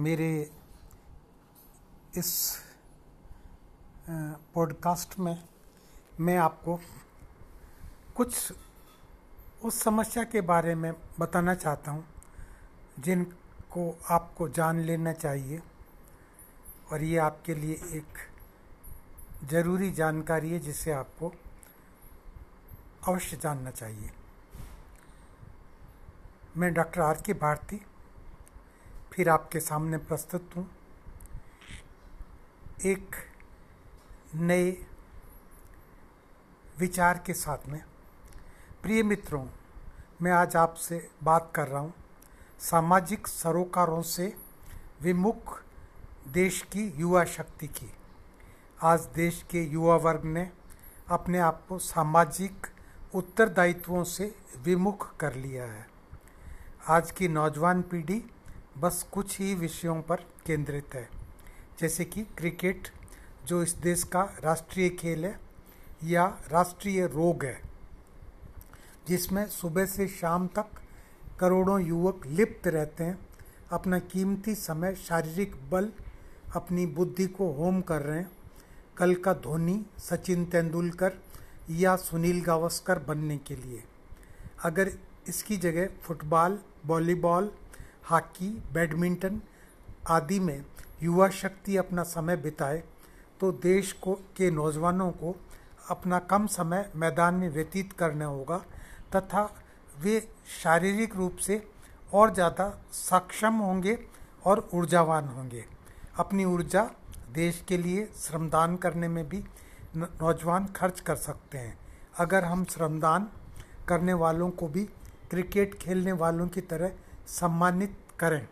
मेरे इस पॉडकास्ट में मैं आपको कुछ उस समस्या के बारे में बताना चाहता हूँ, जिनको आपको जान लेना चाहिए और ये आपके लिए एक ज़रूरी जानकारी है जिसे आपको अवश्य जानना चाहिए। मैं डॉक्टर आर के भारती फिर आपके सामने प्रस्तुत हूँ। एक नए विचार के साथ में। प्रिय मित्रों, मैं आज आपसे बात कर रहा हूँ। सामाजिक सरोकारों से विमुख देश की युवा शक्ति की। आज देश के युवा वर्ग ने अपने आप को सामाजिक उत्तरदायित्वों से विमुख कर लिया है। आज की नौजवान पीढ़ी बस कुछ ही विषयों पर केंद्रित है। जैसे कि क्रिकेट, जो इस देश का राष्ट्रीय खेल है, या राष्ट्रीय रोग है, जिसमें सुबह से शाम तक करोड़ों युवक लिप्त रहते हैं, अपना कीमती समय, शारीरिक बल, अपनी बुद्धि को होम कर रहे हैं। कल का धोनी, सचिन तेंदुलकर या सुनील गावस्कर बनने के लिए। अगर इसकी जगह फुटबॉल, वॉलीबॉल हॉकी, बैडमिंटन आदि में युवा शक्ति अपना समय बिताए तो देश को, के नौजवानों को अपना कम समय मैदान में व्यतीत करना होगा तथा वे शारीरिक रूप से और ज़्यादा सक्षम होंगे और ऊर्जावान होंगे। अपनी ऊर्जा देश के लिए श्रमदान करने में भी नौजवान खर्च कर सकते हैं। अगर हम श्रमदान करने वालों को भी क्रिकेट खेलने वालों की तरह सम्मानित करें।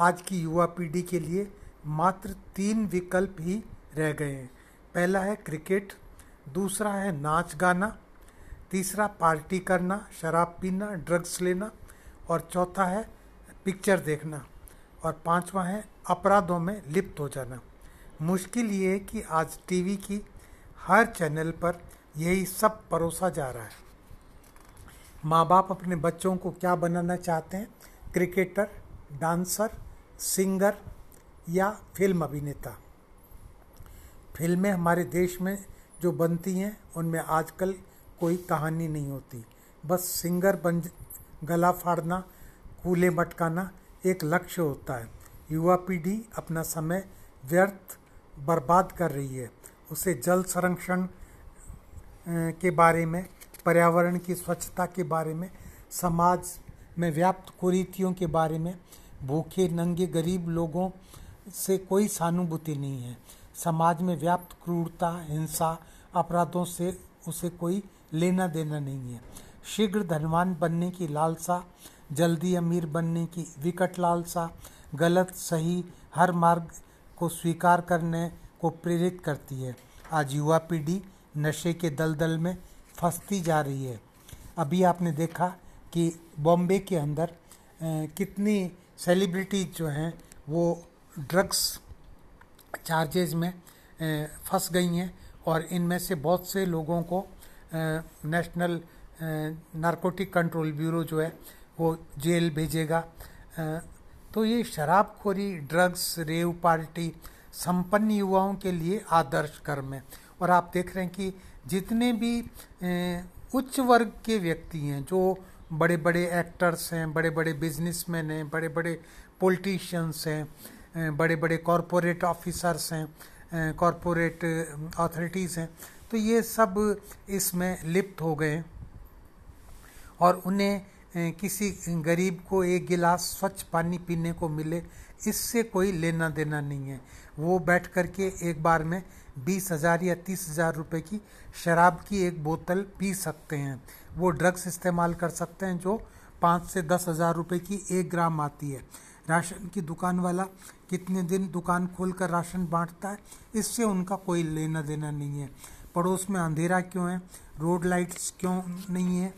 आज की युवा पीढ़ी के लिए मात्र तीन विकल्प ही रह गए हैं। पहला है क्रिकेट, दूसरा है नाच गाना, तीसरा पार्टी करना, शराब पीना, ड्रग्स लेना और चौथा है पिक्चर देखना और पांचवा है अपराधों में लिप्त हो जाना। मुश्किल ये है कि आज टीवी की हर चैनल पर यही सब परोसा जा रहा है। माँ बाप अपने बच्चों को क्या बनाना चाहते हैं? क्रिकेटर, डांसर, सिंगर या फ़िल्म अभिनेता। फ़िल्में हमारे देश में जो बनती हैं, उनमें आजकल कोई कहानी नहीं होती। बस सिंगर बन, गला फाड़ना, कूले मटकाना एक लक्ष्य होता है। युवा पीढ़ी अपना समय व्यर्थ, बर्बाद कर रही है। उसे जल संरक्षण के बारे में, पर्यावरण की स्वच्छता के बारे में, समाज में व्याप्त कुरीतियों के बारे में, भूखे, नंगे, गरीब लोगों से कोई सहानुभूति नहीं है। समाज में व्याप्त क्रूरता, हिंसा, अपराधों से उसे कोई लेना देना नहीं है। शीघ्र धनवान बनने की लालसा, जल्दी अमीर बनने की विकट लालसा, गलत, सही, हर मार्ग को स्वीकार करने को प्रेरित करती है। आज युवा पीढ़ी नशे के दलदल में फंसती जा रही है। अभी आपने देखा कि बॉम्बे के अंदर कितनी सेलिब्रिटी जो हैं, वो ड्रग्स चार्जेज में फंस गई हैं और इनमें से बहुत से लोगों को नेशनल नारकोटिक कंट्रोल ब्यूरो जो है, वो जेल भेजेगा। तो ये शराबखोरी ड्रग्स रेव पार्टी, संपन्न युवाओं के लिए आदर्श कर्म है। और आप देख रहे हैं कि जितने भी उच्च वर्ग के व्यक्ति हैं, जो बड़े बड़े एक्टर्स हैं बड़े बड़े बिजनेसमैन हैं बड़े बड़े पॉलिटिशियंस हैं बड़े बड़े कॉरपोरेट ऑफिसर्स हैं कॉरपोरेट अथॉरिटीज़ हैं। तो ये सब इसमें लिप्त हो गए और उन्हें किसी गरीब को एक गिलास स्वच्छ पानी पीने को मिले, इससे कोई लेना देना नहीं है। वो बैठ कर के एक बार में बीस हज़ार या तीस हज़ार रुपये की शराब की एक बोतल पी सकते हैं। वो ड्रग्स इस्तेमाल कर सकते हैं जो पाँच से दस हज़ार रुपये की एक ग्राम आती है। राशन की दुकान वाला कितने दिन दुकान खोल कर राशन बांटता है, इससे उनका कोई लेना देना नहीं है। पड़ोस में अंधेरा क्यों है? रोड लाइट्स क्यों नहीं है,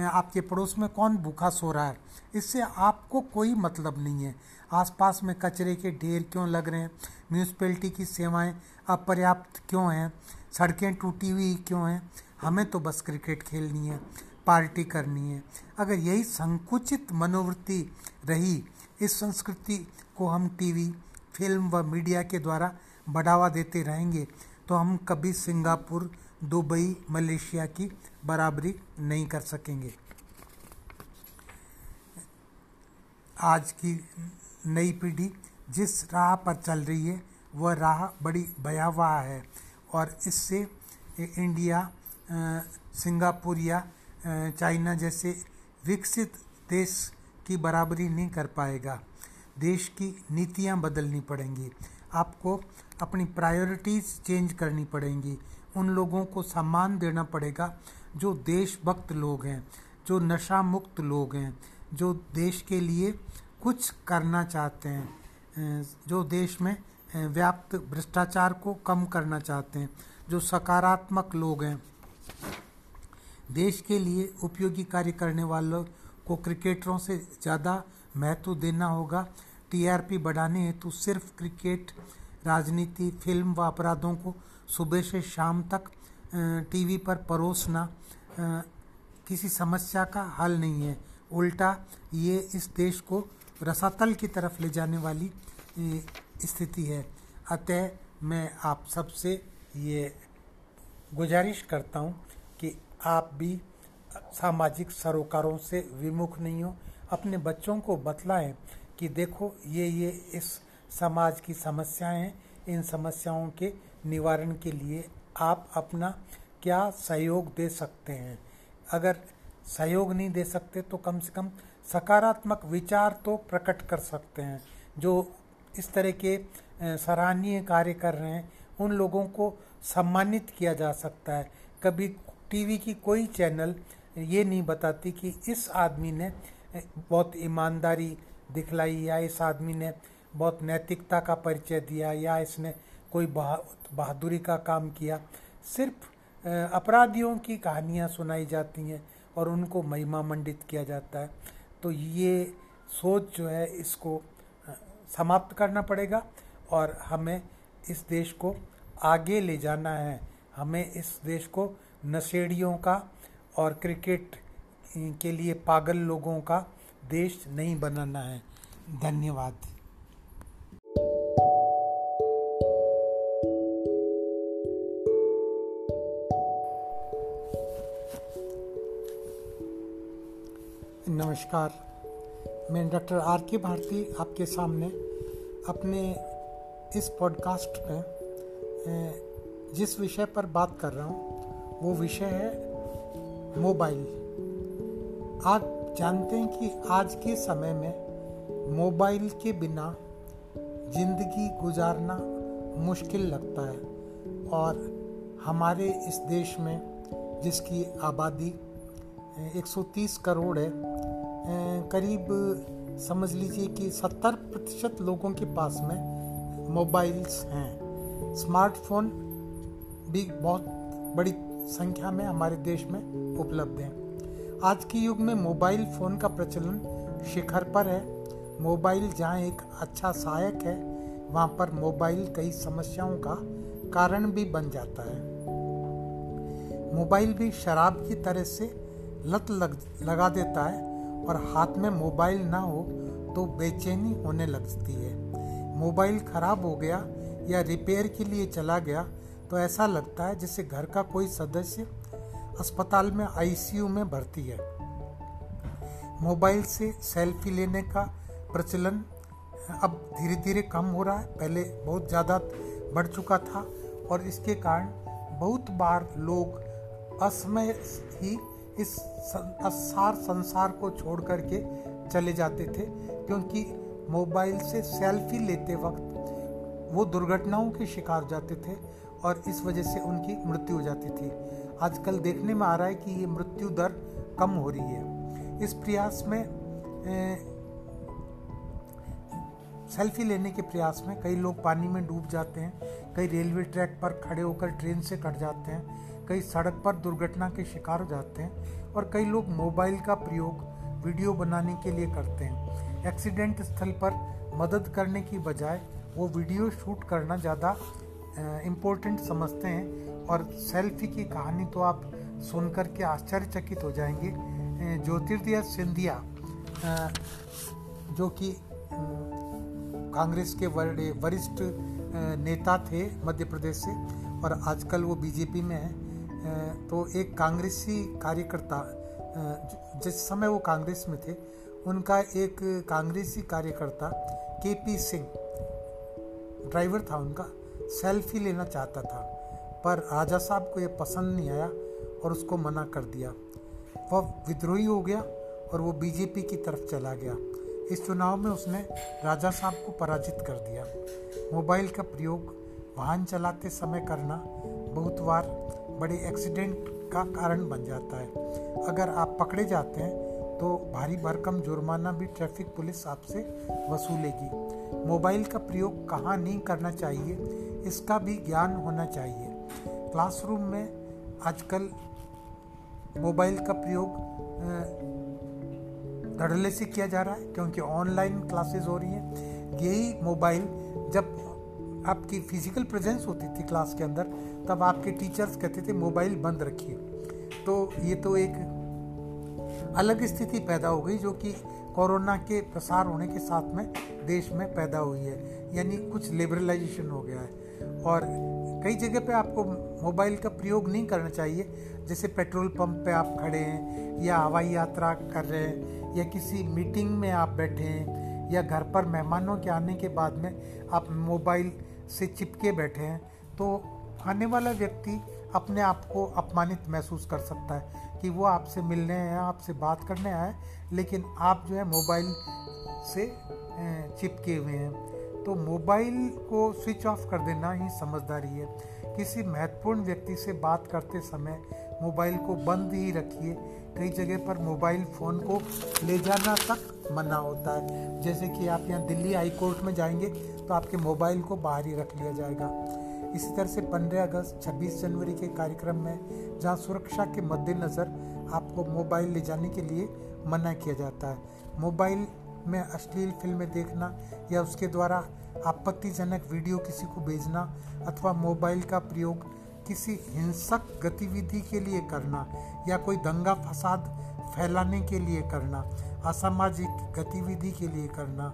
आपके पड़ोस में कौन भूखा सो रहा है? इससे आपको कोई मतलब नहीं है। आसपास में कचरे के ढेर क्यों लग रहे हैं? म्यूनसिपैलिटी की सेवाएँ अपर्याप्त क्यों हैं? सड़कें टूटी हुई क्यों हैं? हमें तो बस क्रिकेट खेलनी है, पार्टी करनी है। अगर यही संकुचित मनोवृत्ति रही इस संस्कृति को हम टीवी, फ़िल्म व मीडिया के द्वारा बढ़ावा देते रहेंगे तो हम कभी सिंगापुर, दुबई, मलेशिया की बराबरी नहीं कर सकेंगे। आज की नई पीढ़ी जिस राह पर चल रही है, वह राह बड़ी भयावह है और इससे इंडिया सिंगापुर या चाइना जैसे विकसित देश की बराबरी नहीं कर पाएगा। देश की नीतियाँ बदलनी पड़ेंगी। आपको अपनी प्रायोरिटीज़ चेंज करनी पड़ेंगी। उन लोगों को सम्मान देना पड़ेगा जो देशभक्त लोग हैं, जो नशा मुक्त लोग हैं, जो देश के लिए कुछ करना चाहते हैं जो देश में व्याप्त भ्रष्टाचार को कम करना चाहते हैं, जो सकारात्मक लोग हैं देश के लिए उपयोगी कार्य करने वालों को क्रिकेटरों से ज़्यादा महत्व देना होगा। टीआरपी बढ़ाने हेतु सिर्फ़ क्रिकेट, राजनीति, फ़िल्म व अपराधों को सुबह से शाम तक टीवी पर परोसना किसी समस्या का हल नहीं है। उल्टा ये इस देश को रसातल की तरफ़ ले जाने वाली स्थिति है। अतः मैं आप सबसे ये गुजारिश करता हूँ कि आप भी सामाजिक सरोकारों से विमुख नहीं हो। अपने बच्चों को बतलाएँ कि देखो, ये ये इस समाज की समस्याएँ हैं। इन समस्याओं के निवारण के लिए आप अपना क्या सहयोग दे सकते हैं? अगर सहयोग नहीं दे सकते तो कम से कम सकारात्मक विचार तो प्रकट कर सकते हैं। जो इस तरह के सराहनीय कार्य कर रहे हैं, उन लोगों को सम्मानित किया जा सकता है। कभी टीवी की कोई चैनल ये नहीं बताती कि इस आदमी ने बहुत ईमानदारी दिखलाई या इस आदमी ने बहुत नैतिकता का परिचय दिया या इसने कोई बहादुरी का काम किया। सिर्फ़ अपराधियों की कहानियाँ सुनाई जाती हैं और उनको महिमा मंडित किया जाता है। तो ये सोच जो है, इसको समाप्त करना पड़ेगा और हमें इस देश को आगे ले जाना है। हमें इस देश को नशेड़ियों का और क्रिकेट के लिए पागल लोगों का देश नहीं बनाना है। धन्यवाद। नमस्कार। मैं डॉक्टर आर के भारती आपके सामने अपने इस पॉडकास्ट में जिस विषय पर बात कर रहा हूँ, वो विषय है मोबाइल। आप जानते हैं कि आज के समय में मोबाइल के बिना ज़िंदगी गुजारना मुश्किल लगता है और हमारे इस देश में जिसकी आबादी 130 करोड़ है करीब समझ लीजिए कि 70 प्रतिशत लोगों के पास में मोबाइल्स हैं। स्मार्टफ़ोन भी बहुत बड़ी संख्या में हमारे देश में उपलब्ध हैं। आज के युग में मोबाइल फ़ोन का प्रचलन शिखर पर है। मोबाइल जहाँ एक अच्छा सहायक है, वहाँ पर मोबाइल कई समस्याओं का कारण भी बन जाता है। मोबाइल भी शराब की तरह से लत लग, लगा देता है और हाथ में मोबाइल ना हो तो बेचैनी होने लगती है। मोबाइल खराब हो गया या रिपेयर के लिए चला गया तो ऐसा लगता है जैसे घर का कोई सदस्य अस्पताल में आईसीयू में भर्ती है। मोबाइल से सेल्फी लेने का प्रचलन अब धीरे धीरे कम हो रहा है। पहले बहुत ज़्यादा बढ़ चुका था और इसके कारण बहुत बार लोग असमय ही इस सार संसार को छोड़ करके चले जाते थे, क्योंकि मोबाइल से सेल्फी लेते वक्त वो दुर्घटनाओं के शिकार जाते थे और इस वजह से उनकी मृत्यु हो जाती थी। आजकल देखने में आ रहा है कि ये मृत्यु दर कम हो रही है। इस प्रयास में ए, सेल्फी लेने के प्रयास में कई लोग पानी में डूब जाते हैं कई रेलवे ट्रैक पर खड़े होकर ट्रेन से कट जाते हैं कई सड़क पर दुर्घटना के शिकार हो जाते हैं और कई लोग मोबाइल का प्रयोग वीडियो बनाने के लिए करते हैं। एक्सीडेंट स्थल पर मदद करने की बजाय वो वीडियो शूट करना ज़्यादा इम्पोर्टेंट समझते हैं। और सेल्फी की कहानी तो आप सुन कर के आश्चर्यचकित हो जाएँगे। ज्योतिर्दय सिंधिया जो कि कांग्रेस के वरिष्ठ नेता थे मध्य प्रदेश से और आजकल वो बीजेपी में है। तो एक कांग्रेसी कार्यकर्ता जिस समय वो कांग्रेस में थे, उनका एक कांग्रेसी कार्यकर्ता के पी सिंह ड्राइवर था उनका, सेल्फी लेना चाहता था, पर राजा साहब को यह पसंद नहीं आया और उसको मना कर दिया। वह विद्रोही हो गया और वो बीजेपी की तरफ़ चला गया। इस चुनाव में उसने राजा साहब को पराजित कर दिया। मोबाइल का प्रयोग वाहन चलाते समय करना बहुत बार बड़े एक्सीडेंट का कारण बन जाता है। अगर आप पकड़े जाते हैं तो भारी भरकम जुर्माना भी ट्रैफ़िक पुलिस आपसे वसूलेगी। मोबाइल का प्रयोग कहाँ नहीं करना चाहिए, इसका भी ज्ञान होना चाहिए। क्लासरूम में आजकल मोबाइल का प्रयोग धड़ल्ले से किया जा रहा है, क्योंकि ऑनलाइन क्लासेस हो रही हैं। यही मोबाइल, जब आपकी फ़िज़िकल प्रेजेंस होती थी क्लास के अंदर, तब आपके टीचर्स कहते थे, मोबाइल बंद रखिए। तो ये तो एक अलग स्थिति पैदा हो गई जो कि कोरोना के प्रसार होने के साथ में देश में पैदा हुई है। यानी कुछ लिबरलाइजेशन हो गया है। और कई जगह पे आपको मोबाइल का प्रयोग नहीं करना चाहिए। जैसे पेट्रोल पंप पे आप खड़े हैं, या हवाई यात्रा कर रहे हैं, या किसी मीटिंग में आप बैठे हैं, या घर पर मेहमानों के आने के बाद में आप मोबाइल से चिपके बैठे हैं तो आने वाला व्यक्ति अपने आप को अपमानित महसूस कर सकता है कि वो आपसे मिलने आया आपसे बात करने आए लेकिन आप जो है मोबाइल से चिपके हुए हैं। तो मोबाइल को स्विच ऑफ़ कर देना ही समझदारी है। किसी महत्वपूर्ण व्यक्ति से बात करते समय मोबाइल को बंद ही रखिए। कई जगह पर मोबाइल फ़ोन को ले जाना तक मना होता है। जैसे कि आप यहाँ दिल्ली हाई कोर्ट में जाएँगे तो आपके मोबाइल को बाहर ही रख लिया जाएगा। इसी तरह से 15 अगस्त 26 जनवरी के कार्यक्रम में जहाँ सुरक्षा के मद्देनज़र आपको मोबाइल ले जाने के लिए मना किया जाता है। मोबाइल में अश्लील फ़िल्में देखना या उसके द्वारा आपत्तिजनक वीडियो किसी को भेजना अथवा मोबाइल का प्रयोग किसी हिंसक गतिविधि के लिए करना या कोई दंगा फसाद फैलाने के लिए करना, असामाजिक गतिविधि के लिए करना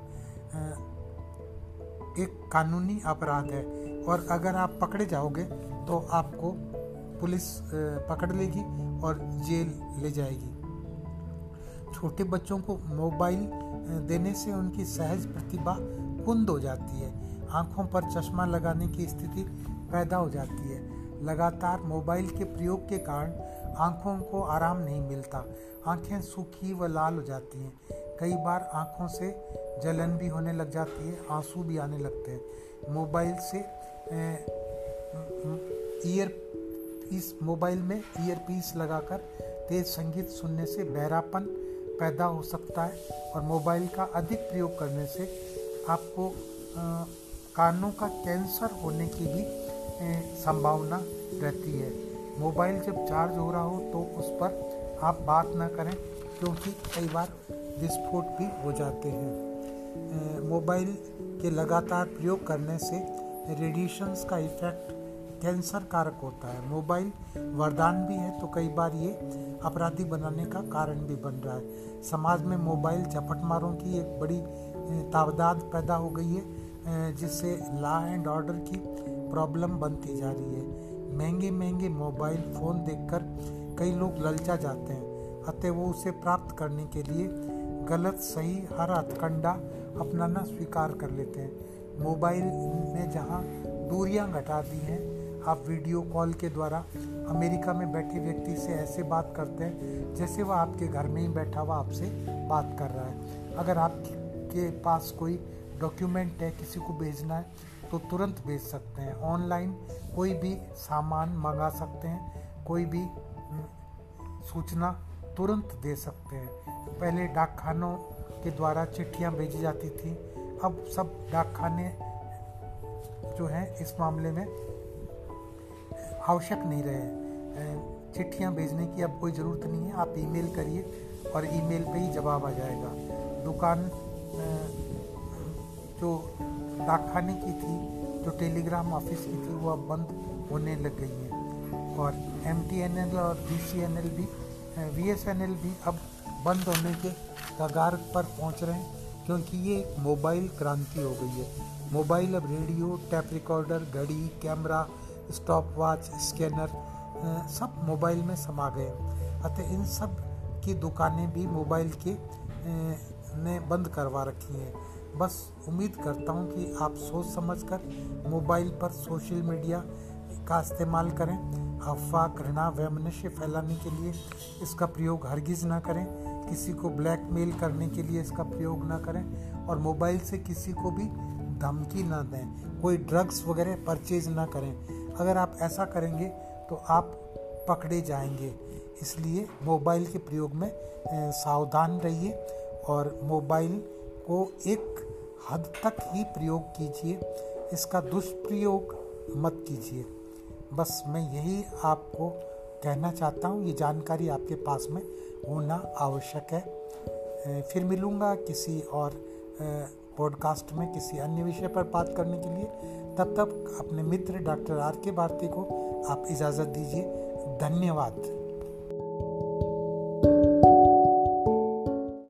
एक कानूनी अपराध है। और अगर आप पकड़े जाओगे तो आपको पुलिस पकड़ लेगी और जेल ले जाएगी। छोटे बच्चों को मोबाइल देने से उनकी सहज प्रतिभा कुंद हो जाती है। आँखों पर चश्मा लगाने की स्थिति पैदा हो जाती है। लगातार मोबाइल के प्रयोग के कारण आँखों को आराम नहीं मिलता। आँखें सूखी व लाल हो जाती हैं। कई बार आँखों से जलन भी होने लग जाती है, आँसू भी आने लगते हैं। मोबाइल से ईयर, इस मोबाइल में ईयर पीस लगाकर तेज संगीत सुनने से बहरापन पैदा हो सकता है और मोबाइल का अधिक प्रयोग करने से आपको कानों का कैंसर होने की भी संभावना रहती है। मोबाइल जब चार्ज हो रहा हो तो उस पर आप बात ना करें, क्योंकि कई बार विस्फोट भी हो जाते हैं। मोबाइल के लगातार प्रयोग करने से रेडिएशंस का इफ़ेक्ट कैंसर कारक होता है। मोबाइल वरदान भी है तो कई बार ये अपराधी बनाने का कारण भी बन रहा है। समाज में मोबाइल झपटमारों की एक बड़ी तादाद पैदा हो गई है जिससे लॉ एंड ऑर्डर की प्रॉब्लम बनती जा रही है। महँगे महँगे मोबाइल फ़ोन देखकर कई लोग ललचा जाते हैं, अतः वो उसे प्राप्त करने के लिए गलत, सही, हर हथकंडा अपनाना स्वीकार कर लेते हैं। मोबाइल ने जहाँ दूरियाँ घटा दी हैं, आप वीडियो कॉल के द्वारा अमेरिका में बैठे व्यक्ति से ऐसे बात करते हैं, जैसे वह आपके घर में ही बैठा हुआ आपसे बात कर रहा है। अगर आपके पास कोई डॉक्यूमेंट है, किसी को भेजना है तो तुरंत भेज सकते हैं। ऑनलाइन कोई भी सामान मंगा सकते हैं, कोई भी सूचना तुरंत दे सकते हैं। पहले डाक खानों के द्वारा चिट्ठियाँ भेजी जाती थी। अब सब डाक खाने जो हैं इस मामले में आवश्यक नहीं रहे चिट्ठियाँ भेजने की अब कोई ज़रूरत नहीं है। आप ईमेल करिए और ईमेल पे ही जवाब आ जाएगा। दुकान जो डाक खाने की थी, जो टेलीग्राम ऑफ़िस की थी, वो अब बंद होने लग गई है। और एमटीएनएल और बी भी वी भी अब बंद होने के कगार पर पहुँच रहे हैं, क्योंकि ये मोबाइल क्रांति हो गई है। मोबाइल अब रेडियो, टैप रिकॉर्डर, घड़ी, कैमरा स्टॉप वॉच स्कैनर सब मोबाइल में समा गए अतः इन सब की दुकानें भी मोबाइल के ने बंद करवा रखी हैं। बस उम्मीद करता हूँ कि आप सोच समझ कर मोबाइल पर सोशल मीडिया का इस्तेमाल करें। अफवाह घृणा व मनुष्य फैलाने के लिए इसका प्रयोग हरगिज़ ना करें। किसी को ब्लैकमेल करने के लिए इसका प्रयोग ना करें और मोबाइल से किसी को भी धमकी ना दें। कोई ड्रग्स वगैरह परचेज ना करें। अगर आप ऐसा करेंगे तो आप पकड़े जाएँगे। इसलिए मोबाइल के प्रयोग में सावधान रहिए और मोबाइल को एक हद तक ही प्रयोग कीजिए। इसका दुष्प्रयोग मत कीजिए। बस मैं यही आपको कहना चाहता हूँ, ये जानकारी आपके पास में होना आवश्यक है। फिर मिलूँगा किसी और पॉडकास्ट में किसी अन्य विषय पर बात करने के लिए। तब तक अपने मित्र डॉक्टर आर के भारती को आप इजाज़त दीजिए। धन्यवाद।